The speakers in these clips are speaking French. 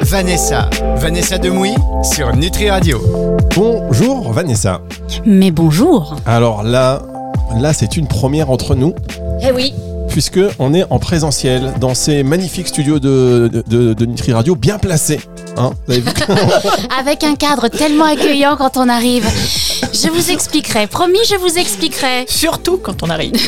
Vanessa. Vanessa Demouy sur Nutri Radio. Bonjour Vanessa. Mais bonjour. Alors là, là c'est une première entre nous. Eh oui. Puisque on est en présentiel dans ces magnifiques studios de, de, de Nutri Radio bien placés. Hein, vous avez vu Avec un cadre tellement accueillant quand on arrive. Je vous expliquerai, promis, je vous expliquerai. Surtout quand on arrive.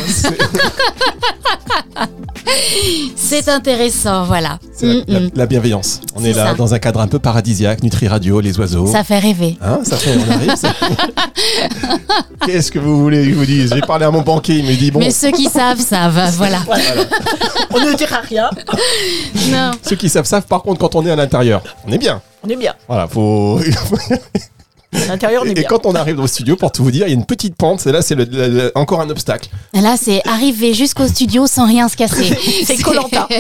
C'est intéressant, voilà. La, Mm, la- mm. la bienveillance. On est là ça. dans un cadre un peu paradisiaque, Nutri Radio, les oiseaux. Ça fait rêver. Hein, ça fait, on arrive. ça- Qu'est-ce que vous voulez que je vous dise J'ai parlé à mon banquier, il me dit bon, Mais ceux qui savent, savent, voilà. on ne dira rien. Non. ceux qui savent savent. Par contre, quand on est à l'intérieur, on est bien. On est bien. Voilà, faut. L'intérieur, Et bien. quand on arrive au studio, pour tout vous dire, il y a une petite pente. Et là, c'est le- le- le- encore un obstacle. Là, c'est arriver jusqu'au studio sans rien se casser. C'est Koh-Lanta.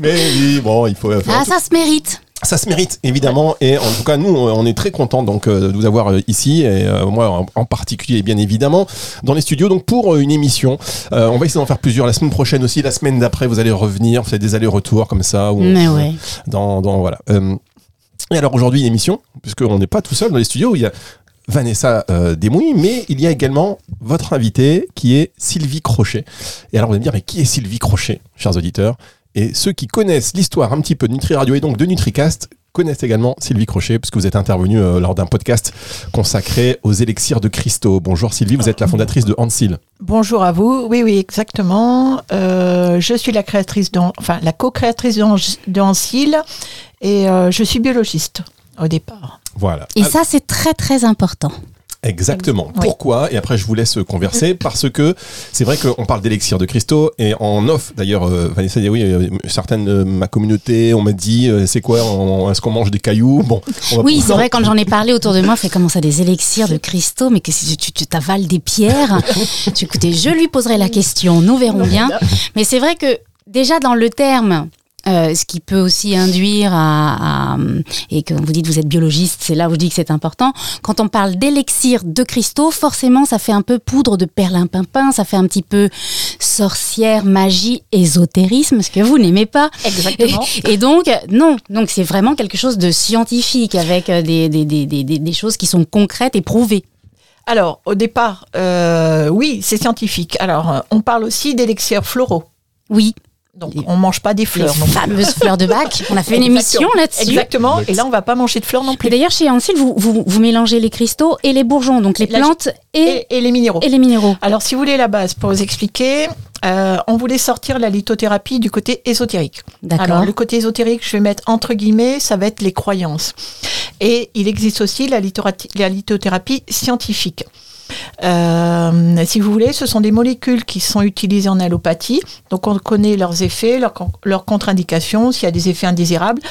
Mais oui, bon, il faut. faut- Ah, ça se mérite. Ça se mérite évidemment et en tout cas nous on est très contents donc euh, de vous avoir euh, ici et euh, moi en, en particulier bien évidemment dans les studios donc pour euh, une émission Euh, on va essayer d'en faire plusieurs la semaine prochaine aussi la semaine d'après vous allez revenir faire des allers-retours comme ça ou Mais ouais. dans, dans voilà Euh, et alors aujourd'hui émission puisqu'on n'est pas tout seul dans les studios il y a Vanessa euh, mais il y a également votre invitée qui est Sylvie Crochet. Et alors vous allez me dire, mais qui est Sylvie Crochet, chers auditeurs? Et ceux qui connaissent l'histoire un petit peu de Nutri Radio et donc de NutriCast connaissent également Sylvie Crochet, puisque vous êtes intervenue euh, lors d'un podcast consacré aux élixirs de Christo. Bonjour Sylvie, vous êtes la fondatrice de Hansil. Bonjour à vous. Oui, oui, exactement. Euh, je suis la créatrice, enfin la co-créatrice de Ancil et euh, je suis biologiste au départ. Voilà. Et ça, c'est très, très important. Exactement. Oui. Pourquoi? Et après, je vous laisse converser parce que c'est vrai qu'on parle d'élixir de Christo et en off, d'ailleurs, euh, Vanessa dit oui, euh, certaines de ma communauté, on m'a dit, euh, c'est quoi Est-ce qu'on mange des cailloux? Bon. on va- Oui, c'est vrai, quand j'en ai parlé autour de moi, fait comment ça, des élixirs de cristaux, mais que si tu tu t'avales des pierres Tu- Écoutez, je lui poserai la question, nous verrons bien. Mais c'est vrai que déjà dans le terme, euh, ce qui peut aussi induire à, à- et que vous dites vous êtes biologiste, c'est là où je dis que c'est important. Quand on parle d'élixir de cristaux, forcément ça fait un peu poudre de perlimpinpin, ça fait un petit peu sorcière, magie, ésotérisme, ce que vous n'aimez pas. Exactement. Et donc, non, donc c'est vraiment quelque chose de scientifique avec euh, des, des, des, des, des- choses qui sont concrètes et prouvées. Alors, au départ, euh, oui, c'est scientifique. Alors, euh, on parle aussi d'élixirs floraux. Oui, Donc, Les- on mange pas des les fleurs. non plus. fameuses fleurs de bac. On a fait une émission là-dessus. Exactement. Et là, on va pas manger de fleurs non Et plus. d'ailleurs, chez Ancil, vous, vous, vous mélangez les cristaux et les bourgeons, donc les La- plantes et, Et, et les minéraux. et les minéraux. Alors, si vous voulez la base, pour vous expliquer, euh, on voulait sortir la lithothérapie du côté ésotérique. Alors, le côté ésotérique, je vais mettre entre guillemets, ça va être les croyances. Et il existe aussi la, la lithothérapie scientifique. Euh, si vous voulez, ce sont des molécules qui sont utilisées en allopathie. Donc, on connaît leurs effets, leurs, con- leurs contre-indications, s'il y a des effets indésirables.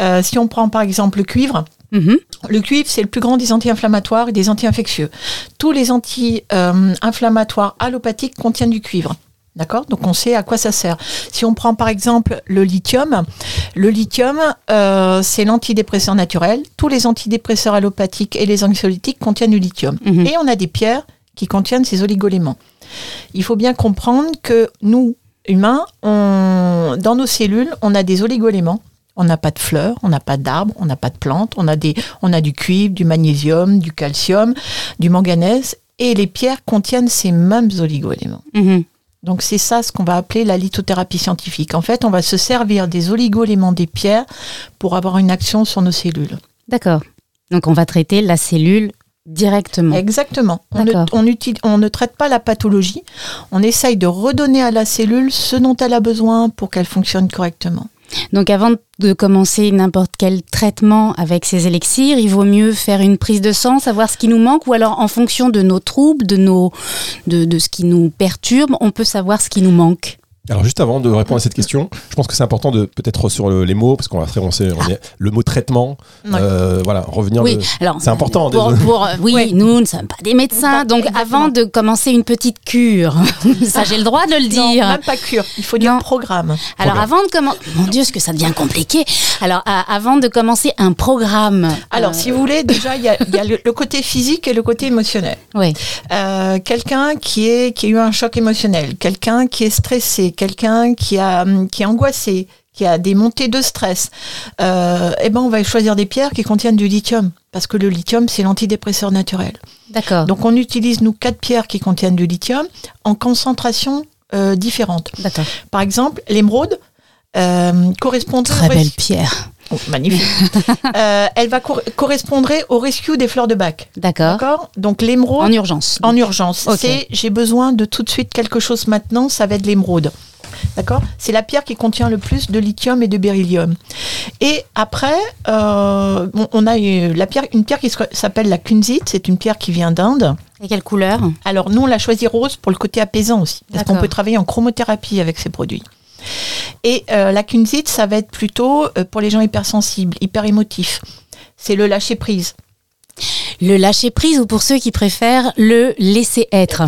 Euh, si on prend par exemple le cuivre, Mhm. le cuivre, c'est le plus grand des anti-inflammatoires et des anti-infectieux. Tous les anti-inflammatoires allopathiques contiennent du cuivre. D'accord? Donc on sait à quoi ça sert. Si on prend par exemple le lithium, le lithium, euh, c'est l'antidépresseur naturel. Tous les antidépresseurs allopathiques et les anxiolytiques contiennent du lithium. Mhm. Et on a des pierres qui contiennent ces oligoéléments. Il faut bien comprendre que nous, humains, on, dans nos cellules, on a des oligoéléments. On n'a pas de fleurs, on n'a pas d'arbres, on n'a pas de plantes, on a, des, on a du cuivre, du magnésium, du calcium, du manganèse, et les pierres contiennent ces mêmes oligoéléments. Mhm. Donc c'est ça ce qu'on va appeler la lithothérapie scientifique. En fait, on va se servir des oligoéléments des pierres pour avoir une action sur nos cellules. D'accord. Donc on va traiter la cellule directement. Exactement. On ne, D'accord. on, utilise- on ne traite pas la pathologie, on essaye de redonner à la cellule ce dont elle a besoin pour qu'elle fonctionne correctement. Donc avant de commencer n'importe quel traitement avec ces élixirs, il vaut mieux faire une prise de sang, savoir ce qui nous manque, ou alors en fonction de nos troubles, de, nos, de, de ce qui nous perturbe, on peut savoir ce qui nous manque. Alors juste avant de répondre à cette question, je pense que c'est important de peut-être sur le- les mots parce qu'on va faire on sait, on est- le mot traitement, Ouais. euh, voilà, revenir. Oui, de- alors C'est important, Pour, désolé. pour- euh, oui, nous ne sommes pas des médecins, Pas- donc exactement. avant de commencer une petite cure, ça j'ai le droit de le Non, dire. même pas cure, il faut dire Non. programme. Alors Programme. avant de commencer, mon Dieu, ce que ça devient compliqué. Alors à- avant de commencer un programme. Alors, euh, si vous voulez, déjà, il y a, il y a le, le côté physique et le côté émotionnel. oui, Euh, quelqu'un qui, est, qui a eu un choc émotionnel, quelqu'un qui est stressé, quelqu'un qui, a, hum, qui est angoissé, qui a des montées de stress, euh, eh ben on va choisir des pierres qui contiennent du lithium parce que le lithium c'est l'antidépresseur naturel. D'accord. Donc on utilise nous quatre pierres qui contiennent du lithium en concentration euh, différente. D'accord. Par exemple, l'émeraude euh, correspondrait Très belle pierre. Oh, magnifique. Euh, elle va cor- correspondrait au rescue des fleurs de bac. D'accord. D'accord? Donc l'émeraude En urgence. en urgence. Ok. C'est j'ai besoin de tout de suite quelque chose maintenant, ça va être l'émeraude. D'accord? C'est la pierre qui contient le plus de lithium et de beryllium. Et après, euh, on a la pierre, une pierre qui s'appelle la kunzite, c'est une pierre qui vient d'Inde. Et quelle couleur? Alors nous, on l'a choisi rose pour le côté apaisant aussi, parce qu'on peut travailler en chromothérapie avec ces produits. Et euh, la kunzite, ça va être plutôt euh, pour les gens hypersensibles, hyper émotifs. C'est le lâcher prise. Le lâcher prise ou pour ceux qui préfèrent le laisser être.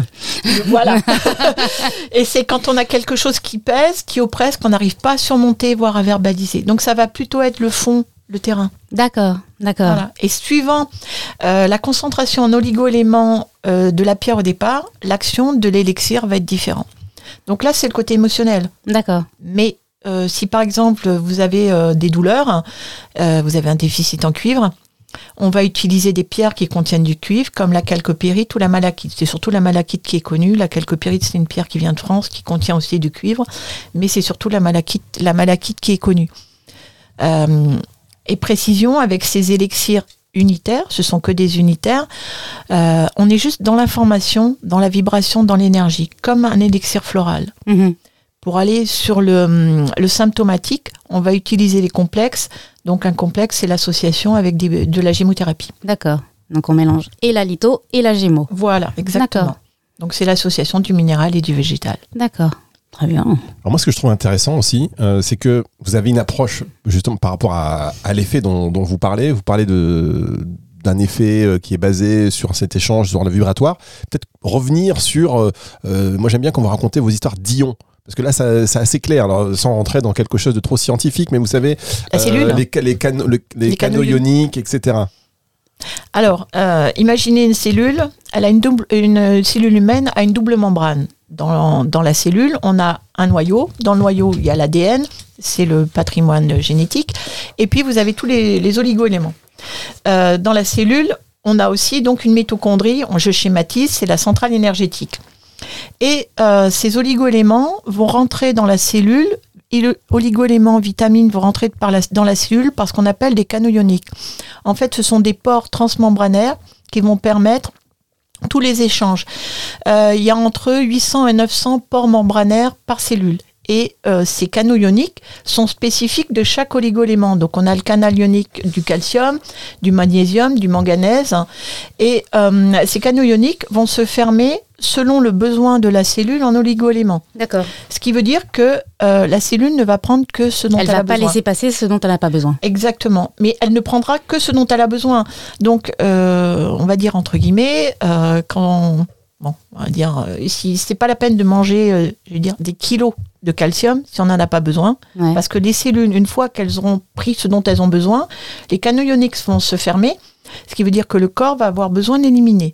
Voilà. et c'est quand on a quelque chose qui pèse, qui oppresse, qu'on n'arrive pas à surmonter, voire à verbaliser. Donc ça va plutôt être le fond, le terrain. D'accord, d'accord. Voilà. Et suivant euh, la concentration en oligo-éléments euh, de la pierre au départ, l'action de l'élixir va être différente. Donc là, c'est le côté émotionnel. D'accord. Mais euh, si par exemple vous avez euh, des douleurs, euh, vous avez un déficit en cuivre, on va utiliser des pierres qui contiennent du cuivre, comme la calcopyrite ou la malachite. C'est surtout la malachite qui est connue. La calcopyrite, c'est une pierre qui vient de France, qui contient aussi du cuivre, mais c'est surtout la malachite, la malachite qui est connue. Et précision, avec ces élixirs unitaires, ce sont que des unitaires, euh, on est juste dans l'information, dans la vibration, dans l'énergie, comme un élixir floral. Mhm. Pour aller sur le, hum, le symptomatique, on va utiliser les complexes. Donc un complexe, c'est l'association avec des- de la gémothérapie. D'accord. Donc on mélange et la litho et la gémo. Voilà, exactement. D'accord. Donc c'est l'association du minéral et du végétal. D'accord. Très bien. Alors moi, ce que je trouve intéressant aussi, euh, c'est que vous avez une approche justement par rapport à, à l'effet dont, dont vous parlez. Vous parlez de d'un effet euh, qui est basé sur cet échange, sur le vibratoire. Peut-être revenir sur. euh, euh, moi, j'aime bien quand vous racontez vos histoires d'ions. Parce que là, c'est assez clair, alors, sans rentrer dans quelque chose de trop scientifique, mais vous savez, La cellule les, ca- les, canaux- le- les Les canaux canaux ioniques, etc. Alors, euh, imaginez une cellule, elle a une double, une cellule humaine a une double membrane. Dans, la cellule, on a un noyau. Dans le noyau, il y a l'ADN, c'est le patrimoine génétique. Et puis, vous avez tous les, les oligo-éléments. Euh, dans la cellule, on a aussi donc une mitochondrie. On- Je schématise, c'est la centrale énergétique. Et euh, ces oligo-éléments vont rentrer dans la cellule. Et le oligo-éléments, vitamines vont rentrer dans la cellule par ce qu'on appelle des canaux ioniques. En fait, ce sont des pores transmembranaires qui vont permettre tous les échanges. Euh, il y a entre 800 et 900 pores membranaires par cellule. Et euh, ces canaux ioniques sont spécifiques de chaque oligoélément. Donc on a le canal ionique du calcium, du magnésium, du manganèse. Et euh, ces canaux ioniques vont se fermer selon le besoin de la cellule en oligoéléments. D'accord. Ce qui veut dire que euh, la cellule ne va prendre que ce dont elle, Elle a va pas besoin. laisser passer ce dont elle n'a pas besoin. Exactement. Mais elle ne prendra que ce dont elle a besoin. Donc, euh, on va dire entre guillemets, euh, quand bon, on va dire, euh, si c'est pas la peine de manger, euh, je veux dire, des kilos de calcium si on n'en a pas besoin, Ouais. parce que les cellules, une fois qu'elles auront pris ce dont elles ont besoin, les canaux ioniques vont se fermer, ce qui veut dire que le corps va avoir besoin d'éliminer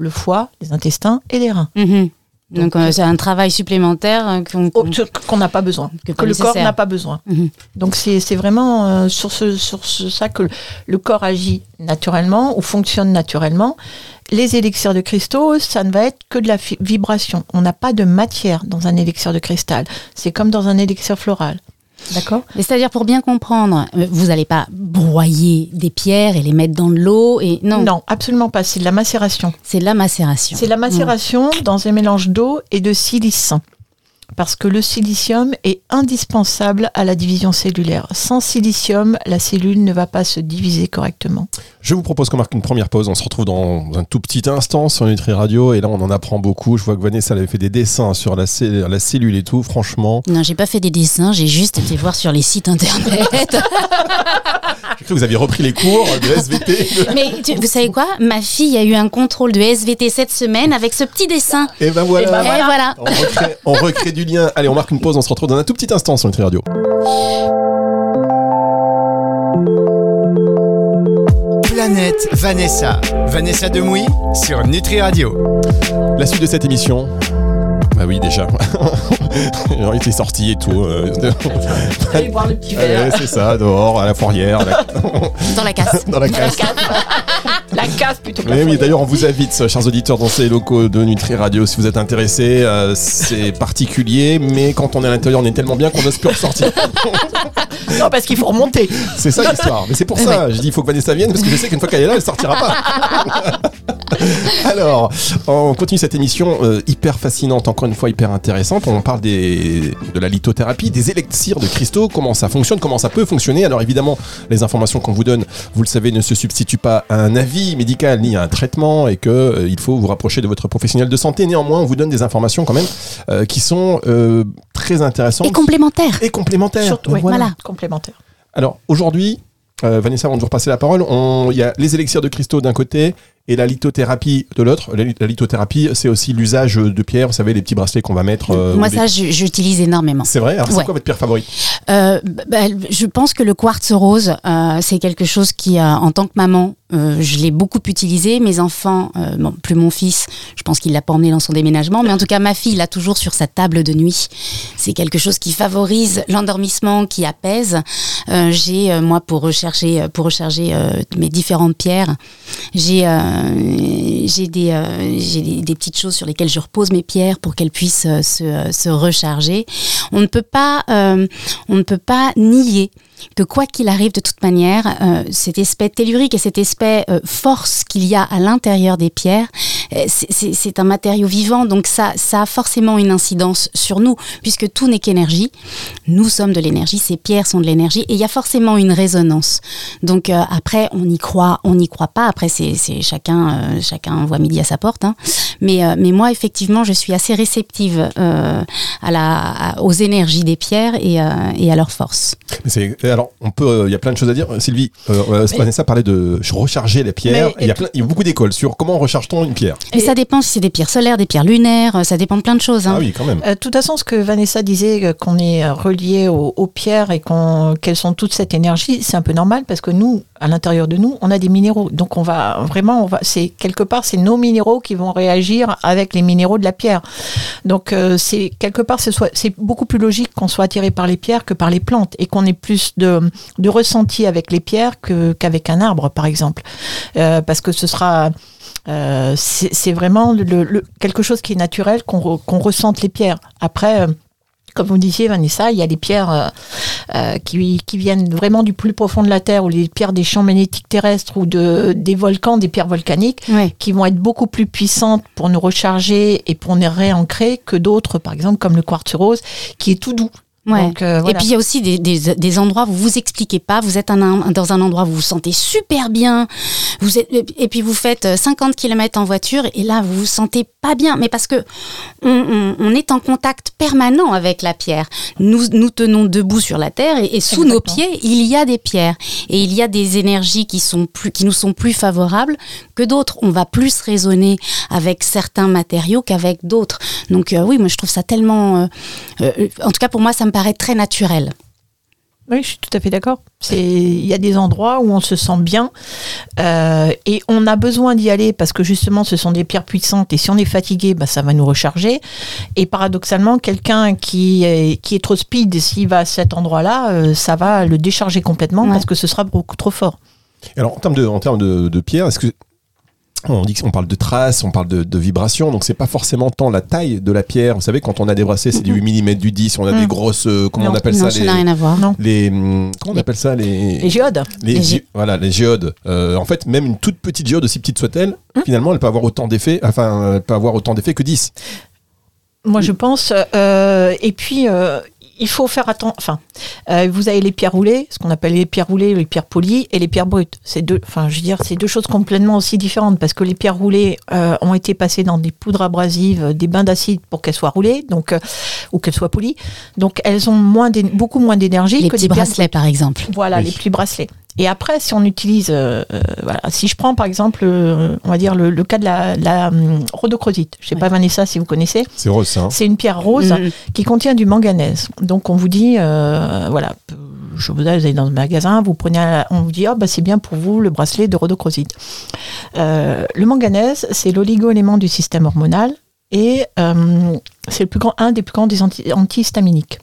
le foie, les intestins et les reins. Mhm. Donc, Donc, euh, c'est un travail supplémentaire euh, qu'on. Oh, qu'on n'a pas besoin, Que le corps n'a pas besoin. Mhm. Donc c'est vraiment euh, sur, ce, sur ce- ça que le, le corps agit naturellement ou fonctionne naturellement. Les élixirs de cristaux, ça ne va être que de la vibration. On n'a pas de matière dans un élixir de cristal. C'est comme dans un élixir floral. D'accord C'est-à-dire, pour bien comprendre, euh, vous n'allez pas broyer des pierres et les mettre dans de l'eau et non, Non, absolument pas. C'est de la macération. c'est de la macération. C'est de la macération dans un mélange d'eau et de silice. Parce que le silicium est indispensable à la division cellulaire. Sans silicium, la cellule ne va pas se diviser correctement. Je vous propose qu'on marque une première pause. On se retrouve dans un tout petit instant sur Nutri Radio. Et là, on en apprend beaucoup. Je vois que Vanessa avait fait des dessins sur la cellule et tout. Franchement, Non, j'ai pas fait des dessins, j'ai juste été voir sur les sites internet. j'ai cru que vous aviez repris les cours de SVT. Mais tu- vous savez quoi? Ma fille a eu un contrôle de SVT cette semaine avec ce petit dessin. et ben voilà. Eh ben Et voilà. On, recrée, on recrée du lien. Allez, on marque une pause. On se retrouve dans un tout petit instant sur Nutri Radio. Planète Vanessa. Vanessa Demouy sur Nutri Radio. La suite de cette émission. Bah oui, déjà. Genre, il était sorti et tout. euh, Allez boire le petit ouais, verre. c'est ça, dehors, à la fourrière, Dans la casse. dans la La casse. La casse plutôt que la Oui, oui, d'ailleurs, on vous invite, chers auditeurs, dans ces locaux de Nutri Radio, si vous êtes intéressés. euh, c'est particulier, mais quand on est à l'intérieur, on est tellement bien qu'on n'ose plus ressortir. Non, parce qu'il faut remonter. C'est ça l'histoire. Mais c'est pour ça, je dis, il faut que Vanessa vienne, parce que je sais qu'une fois qu'elle est là, elle sortira pas. Alors, on continue cette émission euh, hyper fascinante, encore une fois hyper intéressante. On parle des, de la lithothérapie, des élixirs de cristaux, comment ça fonctionne, comment ça peut fonctionner. Alors évidemment, les informations qu'on vous donne, vous le savez, ne se substituent pas à un avis médical ni à un traitement et que euh, il faut vous rapprocher de votre professionnel de santé. Néanmoins, on vous donne des informations quand même euh, qui sont euh, très intéressantes Et complémentaire. et complémentaires. Surtout. Voilà. Alors aujourd'hui, euh, Vanessa, avant de vous repasser la parole, il y a les élixirs de cristaux d'un côté et la lithothérapie de l'autre. La, li- la lithothérapie, c'est aussi l'usage de pierres, vous savez, les petits bracelets qu'on va mettre. euh, Moi, ça, j'utilise énormément. C'est vrai Alors, c'est quoi votre pierre favorite Euh, bah, je pense que le quartz rose, euh, c'est quelque chose qui, en tant que maman, je l'ai beaucoup utilisé. Mes enfants, bon, plus mon fils, je pense qu'il l'a pas emmené dans son déménagement, mais en tout cas ma fille l'a toujours sur sa table de nuit. C'est quelque chose qui favorise l'endormissement, qui apaise. J'ai moi pour recharger, pour recharger mes différentes pierres, j'ai j'ai des, euh, des, des petites choses sur lesquelles je repose mes pierres pour qu'elles puissent euh, se, euh, se recharger. On ne peut pas, euh, on ne peut pas nier que quoi qu'il arrive de toute manière, euh, cet aspect tellurique et cet aspect euh, force qu'il y a à l'intérieur des pierres, euh, c'est- un matériau vivant, donc ça, ça a forcément une incidence sur nous, puisque tout n'est qu'énergie. Nous sommes de l'énergie, ces pierres sont de l'énergie, et il y a forcément une résonance. Donc euh, après, on y croit, on n'y croit pas. Après, c'est chacun, chacun voit midi à sa porte. hein. Mais, mais moi, effectivement, je suis assez réceptive aux énergies des pierres et, à leur force. Alors, on peut, euh, il y a plein de choses à dire. Sylvie, euh, euh, Vanessa parlait de recharger les pierres. Il, y a plein- il y a beaucoup d'écoles sur comment recharge-t-on une pierre. Mais ça dépend si c'est des pierres solaires, des pierres lunaires, euh, ça dépend de plein de choses. hein. Ah oui, quand même. Euh, de toute façon, ce que Vanessa disait, euh, qu'on est euh, relié aux, aux pierres et qu'on, qu'elles sont toute cette énergie, c'est un peu normal parce que nous, à l'intérieur de nous, on a des minéraux. Donc on va vraiment, on va, c'est quelque part, c'est nos minéraux qui vont réagir avec les minéraux de la pierre. Donc euh, c'est quelque part, c'est beaucoup plus logique qu'on soit attiré par les pierres que par les plantes et qu'on ait plus de, de ressenti avec les pierres que, qu'avec un arbre, par exemple, Euh, parce que ce sera euh, c'est c'est vraiment le, le- quelque chose qui est naturel, qu'on re- qu'on ressente les pierres. Après, euh, comme vous disiez, Vanessa, il y a les pierres euh, qui, qui viennent vraiment du plus profond de la Terre, ou les pierres des champs magnétiques terrestres, ou de, des volcans, des pierres volcaniques, qui vont être beaucoup plus puissantes pour nous recharger et pour nous réancrer que d'autres, par exemple, comme le quartz rose, qui est tout doux. Ouais. Donc, euh, Et puis il y a aussi des, des, des endroits où vous vous expliquez pas, vous êtes un- un- dans un endroit où vous vous sentez super bien, vous êtes, et puis vous faites euh, 50 km en voiture et là vous vous sentez pas bien, mais parce que on, on- on est en contact permanent avec la pierre. Nous, nous tenons debout sur la terre et, et sous nos pieds il y a des pierres et il y a des énergies qui sont plus, qui nous sont plus favorables que d'autres. On va plus raisonner avec certains matériaux qu'avec d'autres. Donc euh, oui, moi je trouve ça tellement, euh, euh, en tout cas pour moi ça me paraît très naturel. Oui, je suis tout à fait d'accord. C'est, il y a des endroits où on se sent bien euh, et on a besoin d'y aller parce que justement, ce sont des pierres puissantes et si on est fatigué, bah, ça va nous recharger. Et paradoxalement, quelqu'un qui est, qui est trop speed, s'il va à cet endroit-là, euh, ça va le décharger complètement Ouais. parce que ce sera beaucoup trop fort. Alors, en termes de, en termes de, de pierre, est-ce que on dit qu'on parle de traces, on parle de, de vibrations, donc c'est pas forcément tant la taille de la pierre. Vous savez, quand on a des bracelets, c'est du 8 mm, du 10, on a Mhm. des grosses, euh, comment Non. on appelle non, ça ça n'a rien à voir. Non. les, hum, comment on appelle ça les, Les géodes. les Les gé- gé- voilà les géodes. Euh, en fait, même une toute petite géode, aussi petite soit-elle, Hum. finalement, elle peut avoir autant d'effets, enfin, elle peut avoir autant d'effets que 10. Moi, je pense. euh, et puis, euh, il faut faire attention. Enfin, euh, vous avez les pierres roulées, ce qu'on appelle les pierres roulées, les pierres polies, et les pierres brutes. C'est deux. Enfin, je veux dire, c'est deux choses complètement aussi différentes parce que les pierres roulées euh, ont été passées dans des poudres abrasives, des bains d'acide pour qu'elles soient roulées, donc euh, ou qu'elles soient polies. Donc, elles ont moins, beaucoup moins d'énergie que petits des bracelets par exemple. voilà, Oui. les petits bracelets. Et après, si on utilise, euh, euh, voilà, si je prends par exemple, euh, on va dire le, le cas de la, la hum, rhodochrosite. Je sais pas Vanessa si vous connaissez. C'est rose, ça. hein. C'est une pierre rose qui contient du manganèse. Donc on vous dit, euh, voilà, je vous allez dans le magasin, vous prenez, un- on vous dit, ah bah c'est bien pour vous le bracelet de rhodochrosite. Euh, le manganèse, c'est l'oligo-élément du système hormonal. et euh, c'est le plus grand, un des plus grands des anti- antihistaminiques.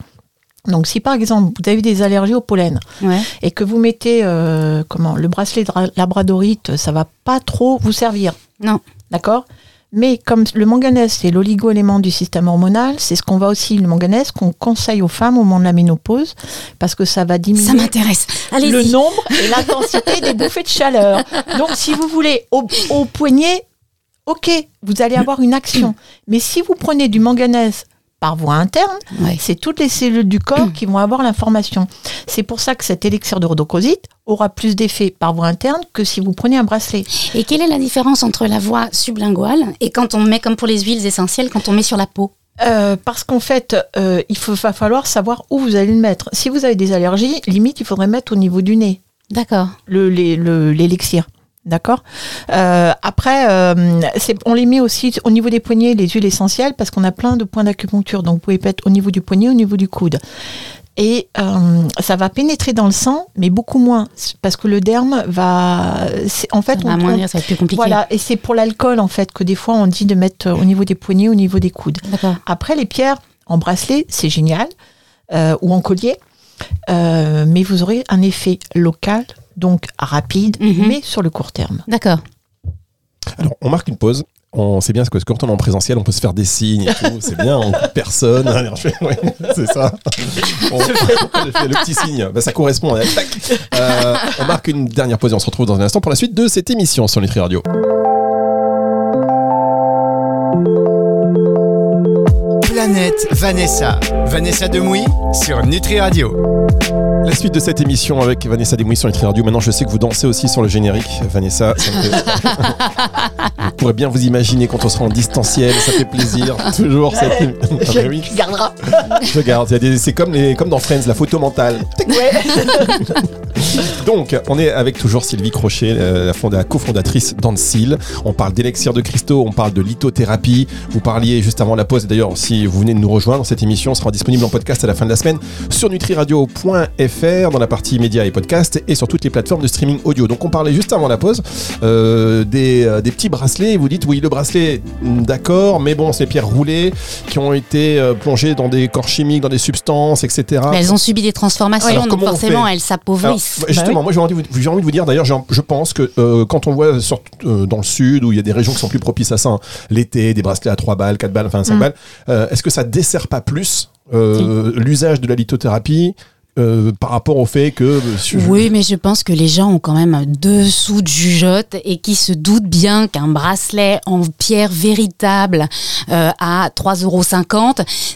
Donc, si par exemple vous avez des allergies au pollen Ouais. et que vous mettez euh, comment le bracelet de ra- labradorite, ça va pas trop vous servir. Non. D'accord? Mais comme le manganèse, c'est l'oligo-élément du système hormonal, c'est ce qu'on va aussi, le manganèse, qu'on conseille aux femmes au moment de la ménopause, parce que ça va Ça diminuer m'intéresse. le nombre et l'intensité des bouffées de chaleur. Donc, si vous voulez, au, au poignet, ok, vous allez avoir une action. Mais si vous prenez du manganèse par voie interne, c'est toutes les cellules du corps qui vont avoir l'information. C'est pour ça que cet élixir de rhodochrosite aura plus d'effet par voie interne que si vous prenez un bracelet. Et quelle est la différence entre la voie sublinguale et quand on met, comme pour les huiles essentielles, quand on met sur la peau? Euh, parce qu'en fait, euh, il faut, va falloir savoir où vous allez le mettre. Si vous avez des allergies, limite, il faudrait mettre au niveau du nez. D'accord. l'élixir. D'accord Euh, Après, euh, on les met aussi au niveau des poignets, les huiles essentielles, parce qu'on a plein de points d'acupuncture. Donc, vous pouvez mettre au niveau du poignet, au niveau du coude. Et euh, ça va pénétrer dans le sang, mais beaucoup moins, parce que le derme va... En fait, Ça va on, amoindrir, ça va être plus compliqué. voilà, et c'est pour l'alcool, en fait, que des fois, on dit de mettre au niveau des poignets, au niveau des coudes. D'accord. Après, les pierres en bracelet, c'est génial, ou en collier, mais vous aurez un effet local, donc rapide, Mhm. mais sur le court terme. D'accord. Alors, on marque une pause. On sait bien parce que quand on est en présentiel, on peut se faire des signes et tout. C'est bien, on coupe personne. Ouais, c'est ça. On, je fais le petit signe. Bah, ça correspond. hein. Euh, on marque une dernière pause et on se retrouve dans un instant pour la suite de cette émission sur Nutri Radio. Planète Vanessa. Vanessa Demouy sur Nutri Radio. La suite de cette émission avec Vanessa Desmouilles sur Nutri Radio. Maintenant, je sais que vous dansez aussi sur le générique. Vanessa, ça me fait... vous pourrez bien vous imaginer quand on sera en distanciel. Ça fait plaisir. Toujours cette. Ah, bah oui. gardera. Je garde. C'est comme, les... comme dans Friends, la photo mentale. Donc, on est avec toujours Sylvie Crochet, euh, la, fonda- cofondatrice d'Ansil. On parle d'élixir de cristaux, on parle de lithothérapie. Vous parliez juste avant la pause. D'ailleurs, si vous venez de nous rejoindre, cette émission sera disponible en podcast à la fin de la semaine sur nutriradio.fr dans la partie médias et podcasts et sur toutes les plateformes de streaming audio. Donc, on parlait juste avant la pause euh, des, euh, des petits bracelets. Vous dites, oui, le bracelet, mm, d'accord, mais bon, c'est des pierres roulées qui ont été euh, plongées dans des corps chimiques, dans des substances, etc. Mais elles ont subi des transformations, Alors, donc forcément, elles s'appauvrissent. justement, moi j'ai envie, de vous- j'ai envie de vous dire, d'ailleurs, je pense que euh, quand on voit sur- euh, dans le sud, où il y a des régions qui sont plus propices à ça, hein, l'été, des bracelets à 3 balles, 4 balles, enfin 5 Mm. balles, euh, est-ce que ça dessert pas plus l'usage de la lithothérapie euh, par rapport au fait que... euh, Oui, mais je pense que les gens ont quand même deux sous de jugeote et qui se doutent bien qu'un bracelet en pierre véritable euh, à 3,50 euros,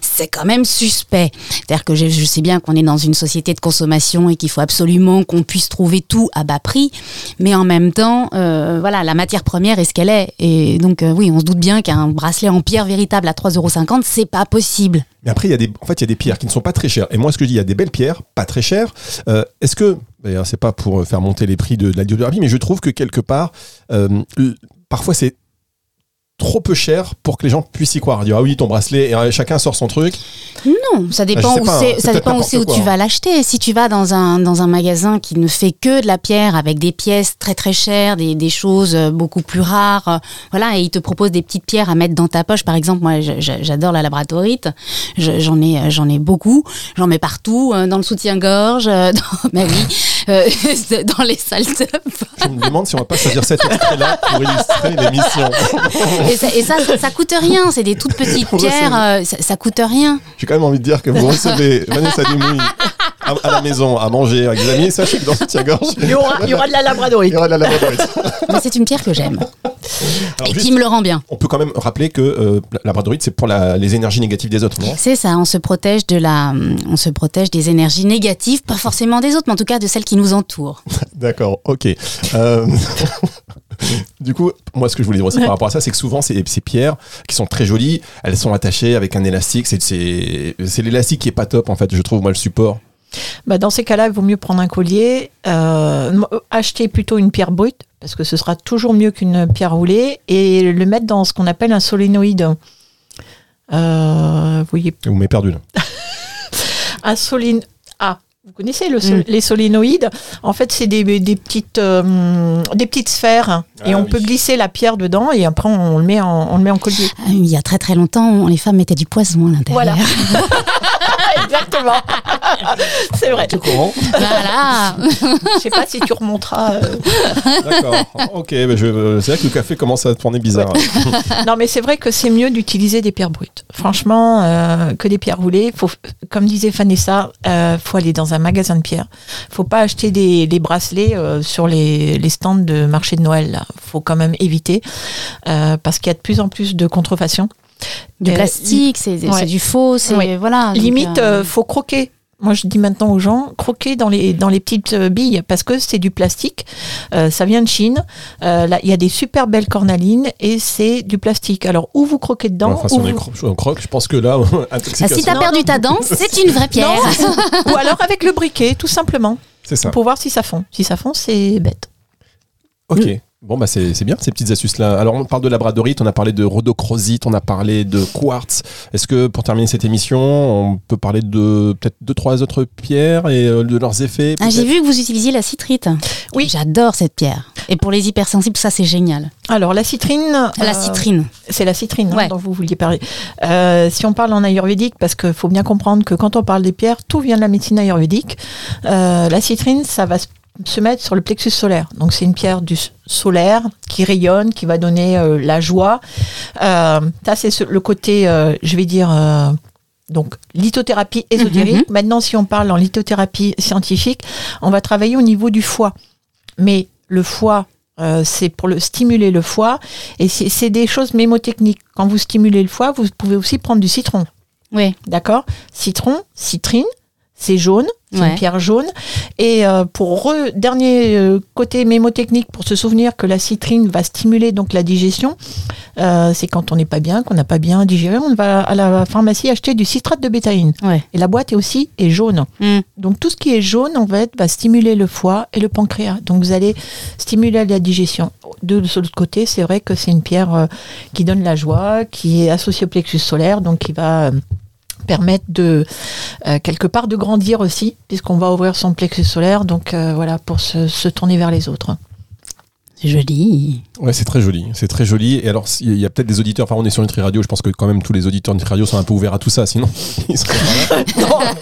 c'est quand même suspect. C'est-à-dire que je, je sais bien qu'on est dans une société de consommation et qu'il faut absolument qu'on puisse trouver tout à bas prix, mais en même temps, euh, voilà, la matière première est ce qu'elle est. Et donc, euh, oui, on se doute bien qu'un bracelet en pierre véritable à 3,50 euros, c'est pas possible. Mais après, il y a des, en fait, il y a des pierres qui ne sont pas très chères. Et moi, ce que je dis, il y a des belles pierres, pas très chères. Euh, Est-ce que, d'ailleurs, c'est pas pour faire monter les prix de, la lithothérapie, mais je trouve que quelque part, euh, parfois c'est trop peu cher pour que les gens puissent y croire. Dire ah oui ton bracelet et euh, chacun sort son truc. Non, ça dépend où pas, hein, ça dépend aussi où tu quoi, vas l'acheter. Si tu vas dans un dans un magasin qui ne fait que de la pierre avec des pièces très très chères, des, des choses euh, beaucoup plus rares, euh, voilà, et il te propose des petites pierres à mettre dans ta poche. Par exemple, moi j'adore la labradorite, Je- j'en ai j'en ai beaucoup, j'en mets partout, dans le soutien-gorge, dans ma vie, euh, dans les salles de. Je me demande si on va pas choisir cet extrait-là pour illustrer l'émission. Et ça, et ça, ça coûte rien, c'est des toutes petites pierres, euh, ça, ça coûte rien. J'ai quand même envie de dire que vous recevez Vanessa Demouy à, à la maison à manger avec des amis. Sachez que dans ce tient-gorge, Il y aura, il y aura de la il labradorite. y aura de la labradorite. Mais c'est une pierre que j'aime Alors, et juste, qui me le rend bien. on peut quand même rappeler que euh, la labradorite, c'est pour la- les énergies négatives des autres, non? C'est ça, on se protège de la, on se protège des énergies négatives, pas forcément des autres, mais en tout cas de celles qui nous entourent. D'accord, ok. Euh, du coup, moi, ce que je voulais dire aussi par rapport à ça, c'est que souvent, ces, ces pierres qui sont très jolies, elles sont attachées avec un élastique. C'est, l'élastique qui est pas top, en fait, je trouve, moi, le support. Bah, dans ces cas-là, il vaut mieux prendre un collier, euh, acheter plutôt une pierre brute, parce que ce sera toujours mieux qu'une pierre roulée, et le mettre dans ce qu'on appelle un solénoïde. Euh, vous voyez, Vous m'avez perdu, là. un solin... Ah, Vous connaissez le sol- Mm. les solénoïdes En fait, c'est des, des petites, euh, des petites sphères et Ah on oui. peut glisser la pierre dedans et après on le met en, on le met en collier. Ah, Il y a très très longtemps, on- les femmes mettaient du poison à l'intérieur. Voilà. Exactement. c'est vrai. Tout courant. Voilà. Je sais pas si tu remonteras. euh. D'accord. Ok, bah je- c'est vrai que le café commence à tourner bizarre. Non, mais c'est vrai que c'est mieux d'utiliser des pierres brutes. Franchement, euh, que des pierres roulées. Faut, comme disait Vanessa, euh, faut aller dans un magasin de pierres. Faut pas acheter des, des bracelets euh, sur les, les stands de marché de Noël. Là. Faut quand même éviter euh, parce qu'il y a de plus en plus de contrefaçon. Du Euh, plastique, c'est ouais. du faux, c'est Ouais. voilà. Limite, euh, euh, faut croquer. Moi, je dis maintenant aux gens, croquez dans les, dans les petites euh, billes parce que c'est du plastique. Euh, ça vient de Chine. Euh, là, il y a des super belles cornalines et c'est du plastique. Alors, où vous croquez dedans, enfin, si ou, on, vous- cro- on croque, je pense que là, ah, si t'as perdu ta dent, c'est une vraie pierre. ou alors avec le briquet, tout simplement, C'est ça. pour voir si ça fond. Si ça fond, c'est bête. Ok. Bon, bah c'est c'est bien ces petites astuces-là. Alors, on parle de labradorite, on a parlé de rhodochrosite, on a parlé de quartz. Est-ce que pour terminer cette émission, on peut parler de peut-être deux, trois autres pierres et euh, de leurs effets Ah, J'ai vu que vous utilisiez la citrite. Oui. J'adore cette pierre. Et pour les hypersensibles, ça c'est génial. Alors, la citrine. La euh, citrine. C'est la citrine hein, dont vous vouliez parler. Euh, si on parle en ayurvédique, parce qu'il faut bien comprendre que quand on parle des pierres, tout vient de la médecine ayurvédique. Euh, la citrine, ça va se- se mettre sur le plexus solaire. Donc c'est une pierre du solaire qui rayonne, qui va donner euh, la joie. Euh, ça c'est ce- le côté, euh, je vais dire. euh, donc, lithothérapie ésotérique. Maintenant, si on parle en lithothérapie scientifique, on va travailler au niveau du foie. Mais le foie, euh, c'est pour le stimuler le foie. Et c'est c'est des choses mémotechniques. Quand vous stimulez le foie, vous pouvez aussi prendre du citron. Oui. D'accord? Citron, citrine, c'est jaune, Ouais. une pierre jaune. Et euh, pour re- dernier euh, côté mémotechnique, pour se souvenir que la citrine va stimuler donc la digestion, euh, c'est quand on n'est pas bien, qu'on n'a pas bien digéré, on va à la pharmacie acheter du citrate de bétaïne. Ouais. Et la boîte est aussi est jaune. Mm. Donc tout ce qui est jaune, en fait, va stimuler le foie et le pancréas. Donc vous allez stimuler la digestion. De l'autre côté, c'est vrai que c'est une pierre qui donne la joie, qui est associée au plexus solaire, donc qui va permettre de euh, quelque part de grandir aussi, puisqu'on va ouvrir son plexus solaire, donc euh, voilà, pour se, se tourner vers les autres. C'est joli. Ouais, c'est très joli. C'est très joli. Et alors, il y a peut-être des auditeurs. Enfin, on est sur Nutri Radio. Je pense que quand même tous les auditeurs de Nutri Radio sont un peu ouverts à tout ça. Sinon, ils seraient pas là.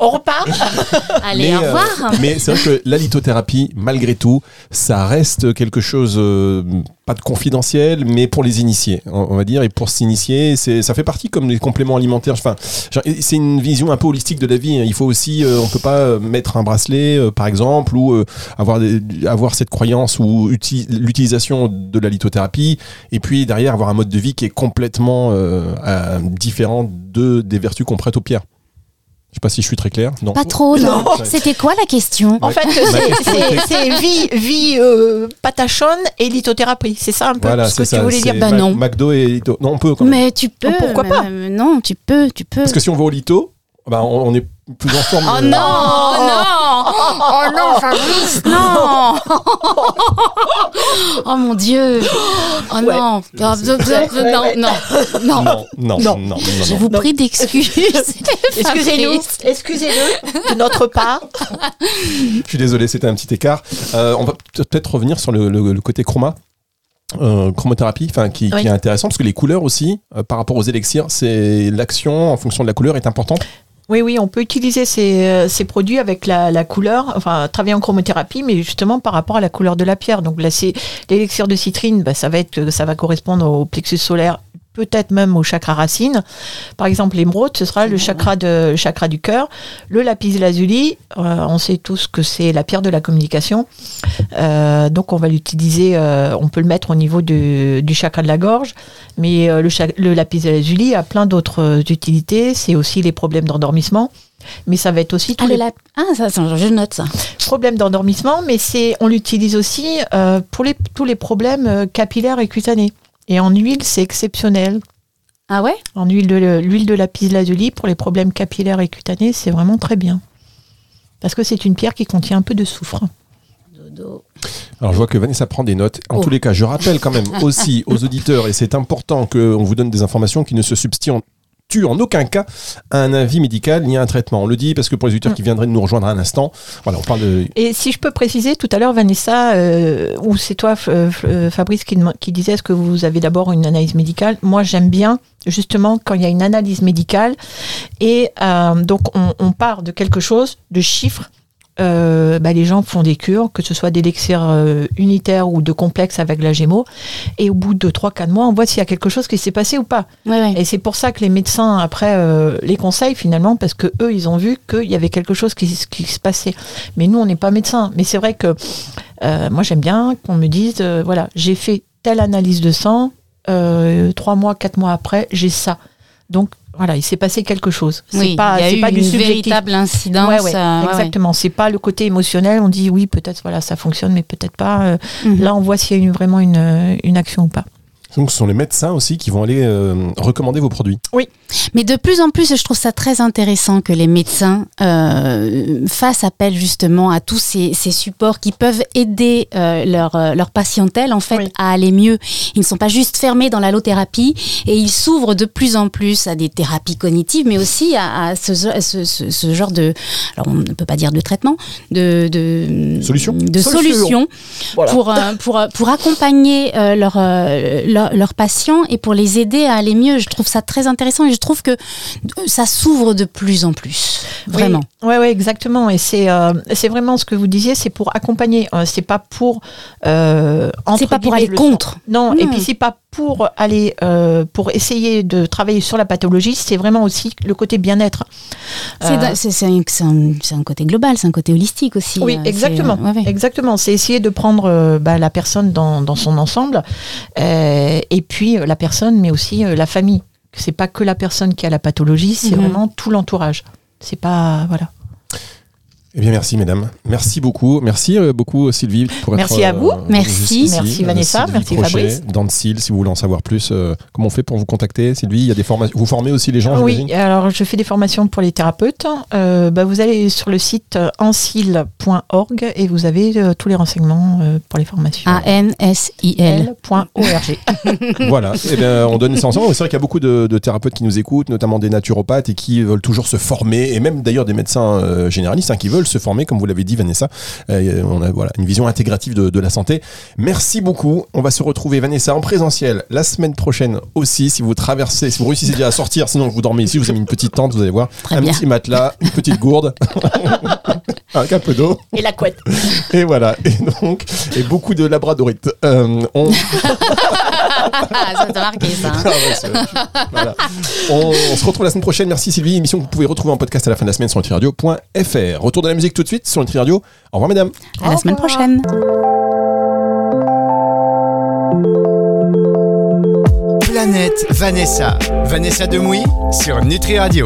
On repart Allez, Mais, au euh, revoir. mais c'est vrai que la lithothérapie, malgré tout, ça reste quelque chose, euh, pas de confidentiel, mais pour les initiés, on va dire. Et pour s'initier, c'est, ça fait partie comme les compléments alimentaires. Enfin, c'est une vision un peu holistique de la vie. hein. Il faut aussi, euh, on peut pas euh, mettre un bracelet, euh, par exemple, ou euh, avoir, des- avoir cette croyance ou uti- l'utilisation de la lithothérapie, et puis derrière avoir un mode de vie qui est complètement euh, euh, différent de, des vertus qu'on prête aux pierres. Je sais pas si je suis très clair. Non. Pas trop, non. Non. C'était quoi la question En fait, c'est- vie, vie euh, patachonne et lithothérapie. C'est ça un peu Voilà, ce que c'est tu ça. voulais dire. Bah non. McDo et Lito. Non, on peut quand même. Mais tu peux. Oh, pourquoi mais- pas mais Non, tu peux, tu peux. Parce que si on va au Lito, bah, on, on est plus en forme. Oh euh, non, oh non, oh non, Fabrice, non. Oh mon Dieu, oh non, non, non, non, non, Non, non, non, non, non, Je non. vous prie d'excuses. Excusez-nous, excusez-le de notre part. Je suis désolé, c'était un petit écart. Euh, on va peut-être revenir sur le, le- le côté chroma. euh, chromothérapie, enfin qui, Oui. qui est intéressant parce que les couleurs aussi, euh, par rapport aux élixirs, c'est l'action en fonction de la couleur est importante. Oui, oui, on peut utiliser ces, euh, produits avec la, couleur, enfin travailler en chromothérapie, mais justement par rapport à la couleur de la pierre. Donc l'élixir de citrine, bah, ça va être, ça va correspondre au plexus solaire, peut-être même au chakra racine. Par exemple, l'émeraude, ce sera le chakra de le chakra du cœur. Le lapis lazuli, euh, on sait tous que c'est la pierre de la communication. Euh, donc on va l'utiliser, euh, on peut le mettre au niveau du chakra de la gorge, mais le, le lapis lazuli a plein d'autres utilités. C'est aussi les problèmes d'endormissement, mais ça va être aussi Ah, les ah, ça, ça, je note ça. problèmes d'endormissement, mais c'est on l'utilise aussi euh, pour les, tous les problèmes capillaires et cutanés. Et en huile, c'est exceptionnel. Ah ouais? En huile de l'huile de lapis lazuli pour les problèmes capillaires et cutanés, c'est vraiment très bien. Parce que c'est une pierre qui contient un peu de soufre. Dodo. Alors je vois que Vanessa prend des notes. En Oh. tous les cas, je rappelle quand même aussi aux auditeurs, et c'est important qu'on vous donne des informations qui ne se substituent, constitue en aucun cas un avis médical ni un traitement. On le dit parce que pour les auditeurs qui viendraient de nous rejoindre à un instant, voilà, on parle de. Et si je peux préciser, tout à l'heure, Vanessa, euh, ou c'est toi, euh, Fabrice, qui disait est-ce que vous avez d'abord une analyse médicale? Moi, j'aime bien, justement, quand il y a une analyse médicale, et euh, donc on, on part de quelque chose, de chiffres. Euh, bah, les gens font des cures, que ce soit d'élixir euh, unitaire ou de complexe avec la Gémeaux, et au bout de 3-4 mois, on voit s'il y a quelque chose qui s'est passé ou pas. Ouais, ouais. Et c'est pour ça que les médecins, après, euh, les conseillent finalement, parce que eux, ils ont vu qu'il y avait quelque chose qui, qui se passait. Mais nous, on n'est pas médecins. Mais c'est vrai que moi, j'aime bien qu'on me dise, voilà, j'ai fait telle analyse de sang, euh, trois mois, quatre mois après, j'ai ça. Donc, voilà, il s'est passé quelque chose. C'est Oui, pas, il y a c'est eu pas du une subjectif. véritable incidence. Ouais, ouais, euh, ouais, ouais. exactement. C'est pas le côté émotionnel. On dit oui, peut-être voilà, ça fonctionne, mais peut-être pas. Euh, Mhm. Là, on voit s'il y a eu vraiment une, une action ou pas. Donc, ce sont les médecins aussi qui vont aller euh, recommander vos produits. Mais de plus en plus, je trouve ça très intéressant que les médecins euh, fassent appel justement à tous ces, ces supports qui peuvent aider euh, leur, euh, leur patientèle en fait Oui. à aller mieux. Ils ne sont pas juste fermés dans l'allothérapie et ils s'ouvrent de plus en plus à des thérapies cognitives, mais aussi à, à ce, ce, ce- ce genre de, alors on ne peut pas dire de traitement, de, de Solution. de Solution. solutions Voilà. pour, euh, pour, pour accompagner euh, leurs leurs- patients et pour les aider à aller mieux. Je trouve ça très intéressant et je trouve que ça s'ouvre de plus en plus. Vraiment. Oui, ouais, ouais, exactement. Et c'est euh, vraiment ce que vous disiez, c'est pour accompagner. euh, c'est pas pour. Euh, C'est pas pour aller le contre. sang. Non, et Non. puis c'est pas pour aller euh, pour essayer de travailler sur la pathologie. C'est vraiment aussi le côté bien-être. C'est Euh, C'est un, un- côté global, c'est un côté holistique aussi. Oui, euh, exactement. ouais, ouais. Exactement. C'est essayer de prendre euh, bah, la personne dans, dans son ensemble, et puis la personne, mais aussi la famille. C'est pas que la personne qui a la pathologie, c'est Mhm. vraiment tout l'entourage. C'est pas voilà. Eh bien, merci, mesdames. Merci beaucoup. Merci euh, beaucoup, Sylvie, pour être Merci à vous. venue Merci. Merci, Euh, Vanessa. Sylvie Merci, Crochet, Fabrice. Dancil, si vous voulez en savoir plus, euh, comment on fait pour vous contacter, Sylvie? Il y a des formations. Vous formez aussi les gens, Oui, alors je fais des formations pour les thérapeutes. Euh, bah, vous allez sur le site euh, ancil.org et vous avez euh, tous les renseignements euh, pour les formations. A-N-S-I-L. L.org. voilà. Eh bien, on donne ça ensemble. C'est vrai qu'il y a beaucoup de, de thérapeutes qui nous écoutent, notamment des naturopathes et qui veulent toujours se former, et même d'ailleurs des médecins euh, généralistes hein, qui veulent se former, comme vous l'avez dit, Vanessa. Euh, on a voilà une vision intégrative de, de la santé. Merci beaucoup. On va se retrouver, Vanessa, en présentiel la semaine prochaine aussi. Si vous traversez, si vous réussissez déjà à sortir, sinon vous dormez ici, vous avez une petite tente, vous allez voir, Très un bien. petit matelas, une petite gourde, avec un peu d'eau. Et la couette. Et voilà. Et donc, et beaucoup de labradorites. Euh, on, ça t'a marqué ça. hein. Ah voilà. on, on se retrouve la semaine prochaine. Merci Sylvie. Émission que vous pouvez retrouver en podcast à la fin de la semaine sur nutriradio.fr. Retour de la musique tout de suite sur Nutri Radio. Au revoir, mesdames. À la semaine prochaine. Planète Vanessa. Vanessa Demouy sur Nutri Radio.